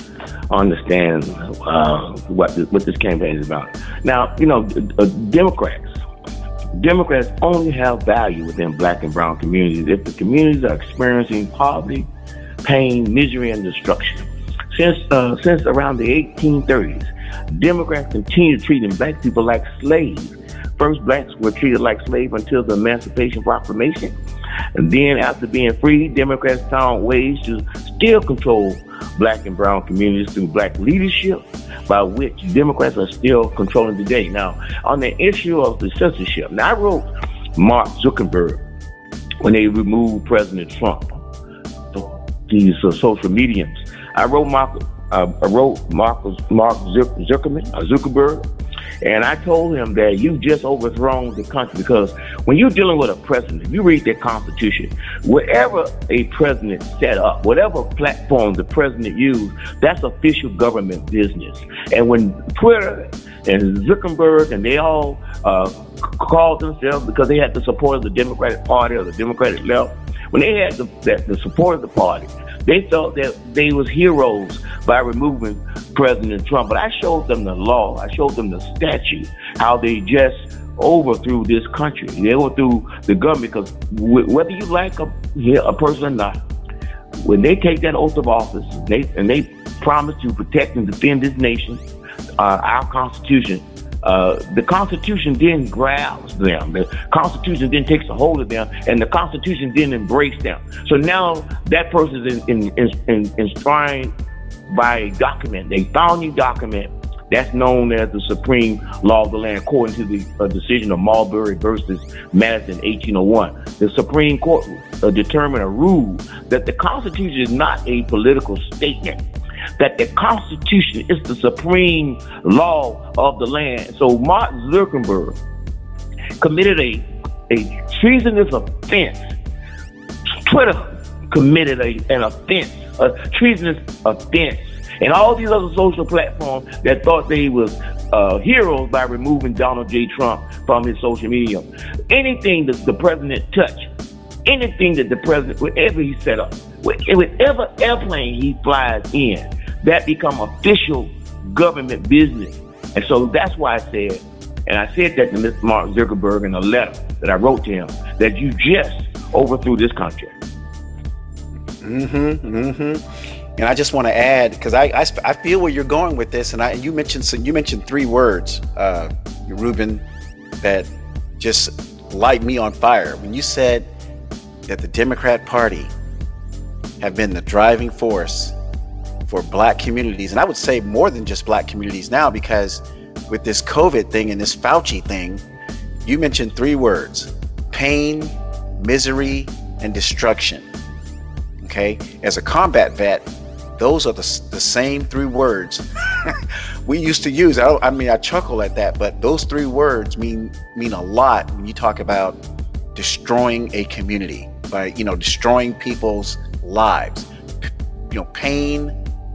understand uh, what this, what this campaign is about. Now, you know, uh, Democrats Democrats only have value within black and brown communities if the communities are experiencing poverty, pain, misery, and destruction. Since uh, since around the 1830s, Democrats continue treating black people like slaves first blacks were treated like slaves until the Emancipation Proclamation. And then after being free, Democrats found ways to still control black and brown communities through black leadership, by which Democrats are still controlling today. Now, on the issue of the censorship, now I wrote Mark Zuckerberg when they removed President Trump, from these uh, social mediums. I wrote Mark, uh, I wrote Mark Zuckerman, uh, Zuckerberg, and I told him that you just overthrown the country because when you're dealing with a president, you read the Constitution. whatever a president set up, whatever platform the president used, that's official government business. And when Twitter and Zuckerberg and they all uh, called themselves because they had the support of the Democratic Party or the Democratic left, when they had the, the support of the party, they thought that they was heroes by removing President Trump. But I showed them the law. I showed them the statute, how they just overthrew this country. They overthrew the government because whether you like a, a person or not, when they take that oath of office, they and they promise to protect and defend this nation, uh, our Constitution, uh, the Constitution then grabs them. The Constitution then takes a hold of them, and the Constitution then embraces them. So now that person is in, in, in, enshrined by a document, a founding document that's known as the Supreme Law of the Land, according to the uh, decision of Marbury versus Madison, 1801. The Supreme Court uh, determined a rule that the Constitution is not a political statement that the Constitution is the supreme law of the land. So Mark Zuckerberg committed a, a treasonous offense. Twitter committed a, an offense, a treasonous offense. And all these other social platforms that thought they was uh, heroes by removing Donald J. Trump from his social media. Anything that the president touched, anything that the president, whatever he set up, whatever airplane he flies in, that become official government business. And so that's why I said, and I said that to Mr. Mark Zuckerberg in a letter that I wrote to him, that you just overthrew this country. Mm-hmm. Mm-hmm. And I just want to add because I, I, I feel where you're going with this, and I you mentioned some, you mentioned three words, uh, Ruben, that just light me on fire when you said that the Democrat Party have been the driving force for black communities. And I would say more than just black communities now, because with this COVID thing and this Fauci thing, you mentioned three words pain, misery, and destruction. Okay. As a combat vet, those are the, the same three words we used to use. I, I mean, I chuckle at that, but those three words mean mean a lot when you talk about destroying a community by you know destroying people's lives. You know, pain,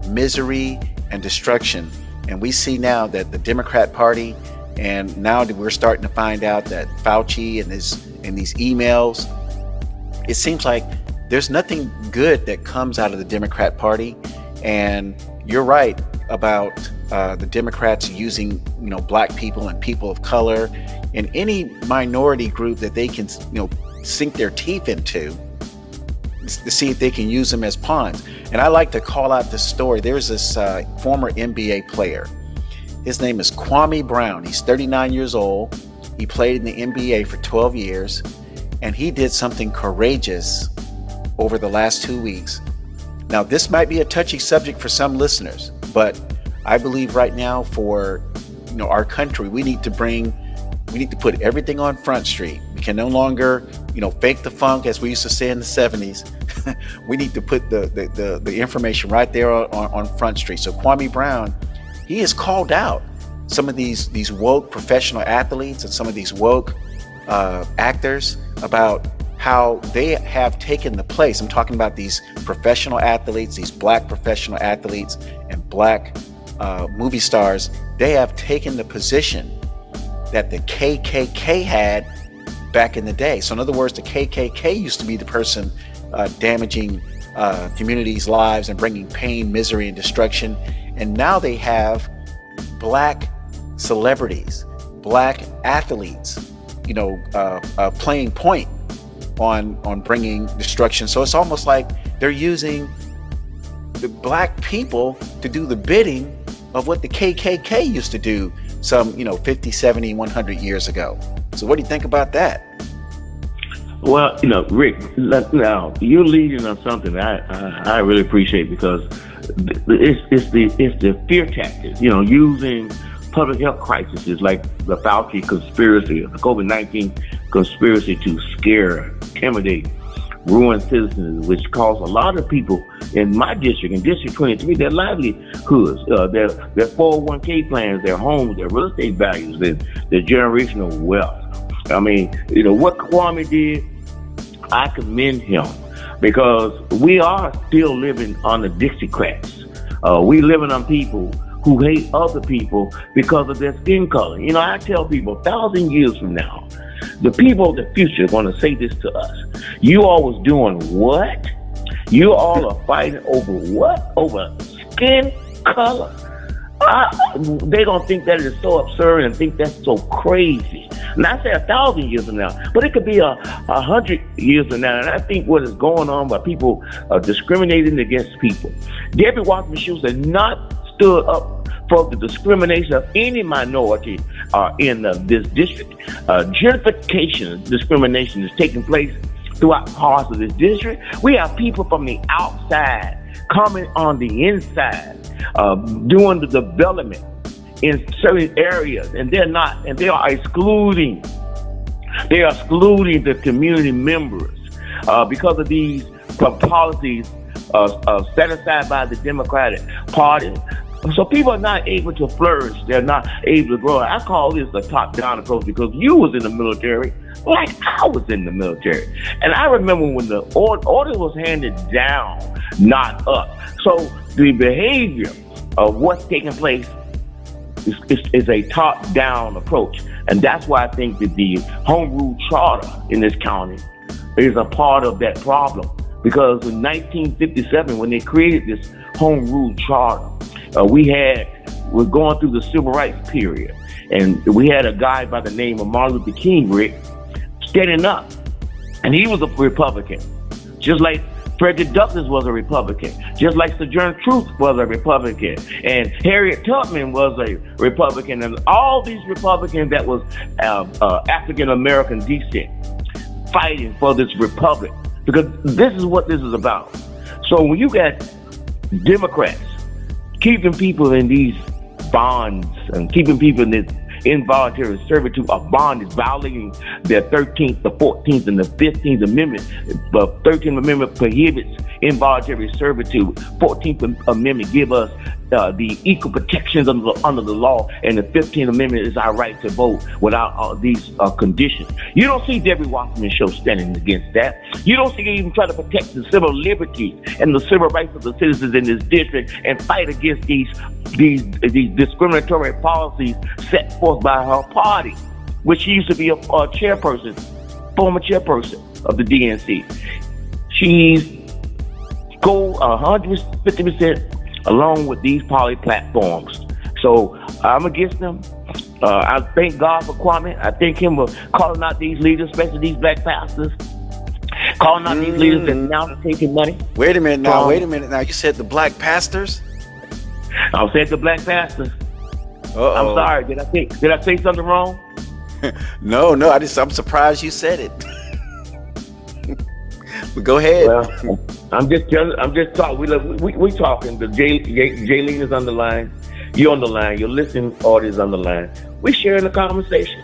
misery and destruction. And we see now that the Democrat Party, and now we're starting to find out that Fauci and his and these emails, it seems like there's nothing good that comes out of the Democrat Party. And you're right about uh, the Democrats using, you know, black people and people of color and any minority group that they can, you know, sink their teeth into to see if they can use them as pawns. And I like to call out this story. There's this uh, former NBA player. His name is Kwame Brown. He's 39 years old. He played in the NBA for 12 years, and he did something courageous over the last two weeks. Now, this might be a touchy subject for some listeners, but I believe right now for you know our country, we need to bring we need to put everything on Front Street. We can no longer, you know, fake the funk as we used to say in the 70s. we need to put the, the, the, the, information right there on, on Front Street. So Kwame Brown, he has called out some of these these woke professional athletes and some of these woke uh, actors about how they have taken the place. I'm talking about these professional athletes, these black professional athletes, and black uh, movie stars. They have taken the position that the KKK had back in the day. So, in other words, the KKK used to be the person uh, damaging uh, communities' lives and bringing pain, misery, and destruction. And now they have black celebrities, black athletes, you know, uh, uh playing point on on bringing destruction. So it's almost like they're using the black people to do the bidding of what the KKK used to do some, you know, 50, 70, 100 years ago. So what do you think about that? Well, you know, Rick, now you're leading on something I, I, I really appreciate because it's, it's the it's the fear tactics. You know, using public health crises like the Fauci conspiracy, the COVID nineteen conspiracy to scare, intimidate, ruin citizens, which caused a lot of people in my district, in District 23, their livelihoods, uh, their their 401k plans, their homes, their real estate values, their, their generational wealth. I mean, you know, what Kwame did, I commend him because we are still living on the Dixiecrats. Uh, we living on people who hate other people because of their skin color. You know, I tell people a thousand years from now, the people of the future are going to say this to us. You all was doing what? You all are fighting over what? Over skin color. I, they don't think that is so absurd and think that's so crazy. And I say a thousand years from now, but it could be a, a hundred years from now. And I think what is going on by people uh, discriminating against people. Debbie Wasserman Schultz has not stood up for the discrimination of any minority uh, in uh, this district. Uh, gentrification discrimination is taking place throughout parts of this district. We have people from the outside coming on the inside, uh, doing the development in certain areas, and they're not, and they are excluding, they are excluding the community members uh, because of these policies uh, uh, set aside by the Democratic Party. So people are not able to flourish. They're not able to grow. I call this a top-down approach because you was in the military, like I was in the military, and I remember when the order was handed down, not up. So the behavior of what's taking place is, is, is a top-down approach, and that's why I think that the home rule charter in this county is a part of that problem. Because in 1957, when they created this home rule charter, uh, we had we're going through the civil rights period, and we had a guy by the name of Martin Luther King, Rick, standing up, and he was a Republican, just like Frederick Douglass was a Republican, just like Sojourner Truth was a Republican, and Harriet Tubman was a Republican, and all these Republicans that was uh, uh, African American descent fighting for this republic, because this is what this is about. So when you got Democrats keeping people in these bonds and keeping people in this involuntary servitude of bond is violating the 13th, the 14th, and the 15th Amendment. The 13th Amendment prohibits involuntary servitude. 14th Amendment give us uh, the equal protections under the, under the law, and the 15th Amendment is our right to vote without uh, these uh, conditions. You don't see Debbie Wasserman Schultz standing against that. You don't see her even try to protect the civil liberties and the civil rights of the citizens in this district and fight against these these these discriminatory policies set forth by her party, which she used to be a, a chairperson, former chairperson of the DNC. She's go 150 percent along with these poly platforms. So I'm against them. Uh, I thank God for Kwame. I thank him for calling out these leaders, especially these black pastors, calling out mm. these leaders that mm. now taking money. Wait a minute now. Um, wait a minute now. You said the black pastors. I said the black pastors. Uh-oh. I'm sorry. Did I say did I say something wrong? no, no. I just I'm surprised you said it. but go ahead. Well, I'm just I'm just talking. We we we talking. The Jay Jaylene is on the line. You're on the line. Your listening audience on the line. We're sharing the conversation.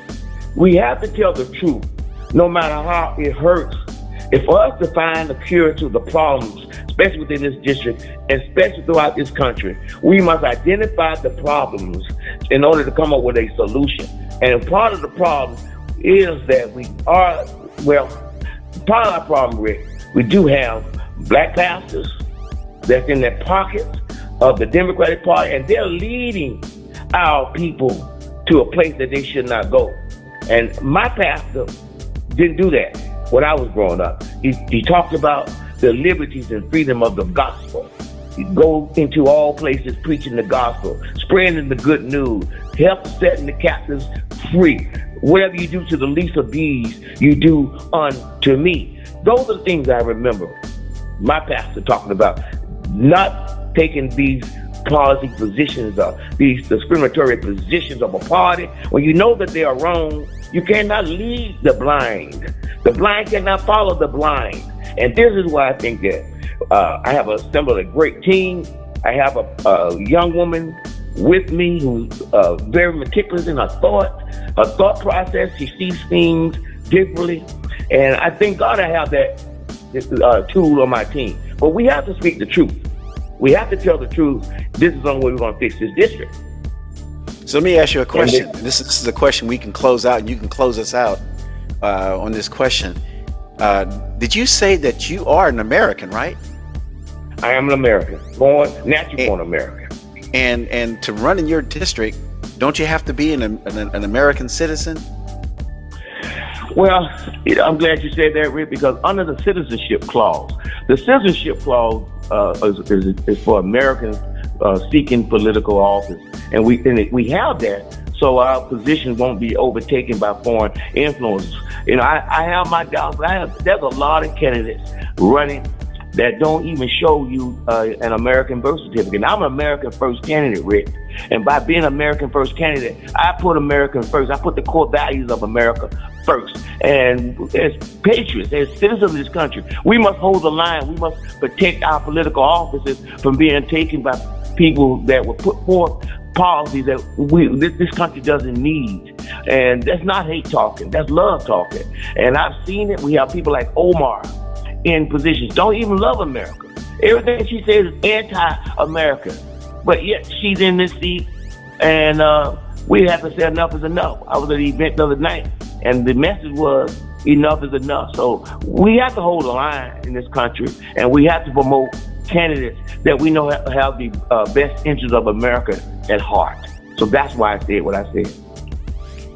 We have to tell the truth, no matter how it hurts. If for us to find a cure to the problems, especially within this district, especially throughout this country, we must identify the problems in order to come up with a solution. And part of the problem is that we are well. Part of our problem, Rick, we do have black pastors that's in their pockets of the Democratic Party, and they're leading our people to a place that they should not go. And my pastor didn't do that when I was growing up. He, he talked about the liberties and freedom of the gospel. Go into all places preaching the gospel, spreading the good news, help setting the captives free. Whatever you do to the least of these, you do unto me. Those are the things I remember my pastor talking about not taking these policy positions, uh, these discriminatory positions of a party, when you know that they are wrong, you cannot lead the blind. The blind cannot follow the blind. And this is why I think that uh, I have assembled a great team. I have a, a young woman with me who's uh, very meticulous in her thought, her thought process. She sees things differently. And I thank God I have that uh, tool on my team. But we have to speak the truth. We have to tell the truth. This is the only way we're going to fix this district. So let me ask you a question. This, this is a question we can close out, and you can close us out uh, on this question. Uh, did you say that you are an American, right? I am an American, born, natural born American. And and to run in your district, don't you have to be an, an, an American citizen? Well, I'm glad you said that, Rick, because under the citizenship clause, the citizenship clause uh, is, is, is, for Americans uh, seeking political office, and we and we have that, so our position won't be overtaken by foreign influences. You know, I, I have my doubts. I have, there's a lot of candidates running that don't even show you uh, an American birth certificate. I'm an American first candidate, Rick. And by being American first candidate, I put American first. I put the core values of America first. And as patriots, as citizens of this country, we must hold the line. We must protect our political offices from being taken by people that were put forth policies that we this, this country doesn't need. And that's not hate talking. That's love talking. And I've seen it. We have people like Omar in positions, don't even love America. Everything she says is anti-American, but yet she's in this seat, and uh, we have to say enough is enough. I was at the event the other night, and the message was enough is enough. So we have to hold the line in this country, and we have to promote candidates that we know have the uh, best interests of America at heart. So that's why I said what I said.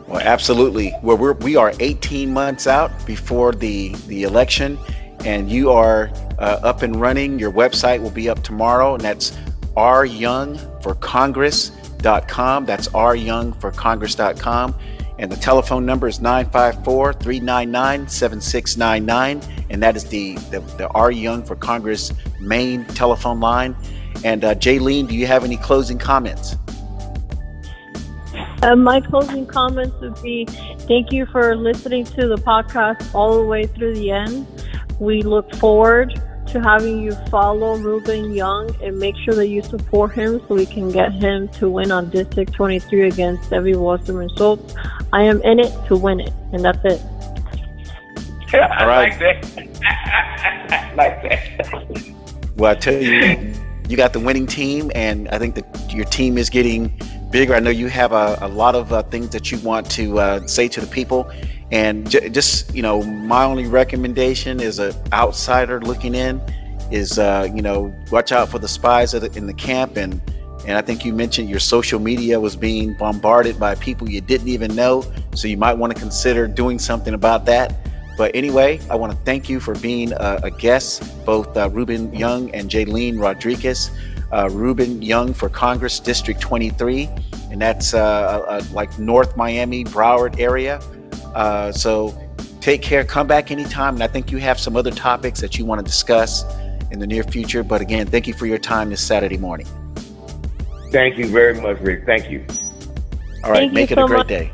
Well, absolutely. Well, we're, we are 18 months out before the, the election, and you are uh, up and running. Your website will be up tomorrow, and that's ryoungforcongress.com. That's ryoungforcongress.com. And the telephone number is 954 399 7699. And that is the, the, the R Young for Congress main telephone line. And uh, Jaylene, do you have any closing comments? Uh, my closing comments would be thank you for listening to the podcast all the way through the end. We look forward to having you follow Ruben Young and make sure that you support him so we can get him to win on District 23 against Debbie Wasserman Schultz. I am in it to win it, and that's it. Yeah, All right. like that. like that. Well, I tell you, you got the winning team, and I think that your team is getting bigger. I know you have a, a lot of uh, things that you want to uh, say to the people and j- just you know, my only recommendation is an outsider looking in is uh, you know watch out for the spies in the camp and and I think you mentioned your social media was being bombarded by people you didn't even know, so you might want to consider doing something about that. But anyway, I want to thank you for being a, a guest, both uh, Ruben Young and Jaylene Rodriguez. Uh, Ruben Young for Congress District 23, and that's uh, uh, like North Miami, Broward area. Uh, so take care. Come back anytime. And I think you have some other topics that you want to discuss in the near future. But again, thank you for your time this Saturday morning. Thank you very much, Rick. Thank you. All right. Thank make it so a great much. day.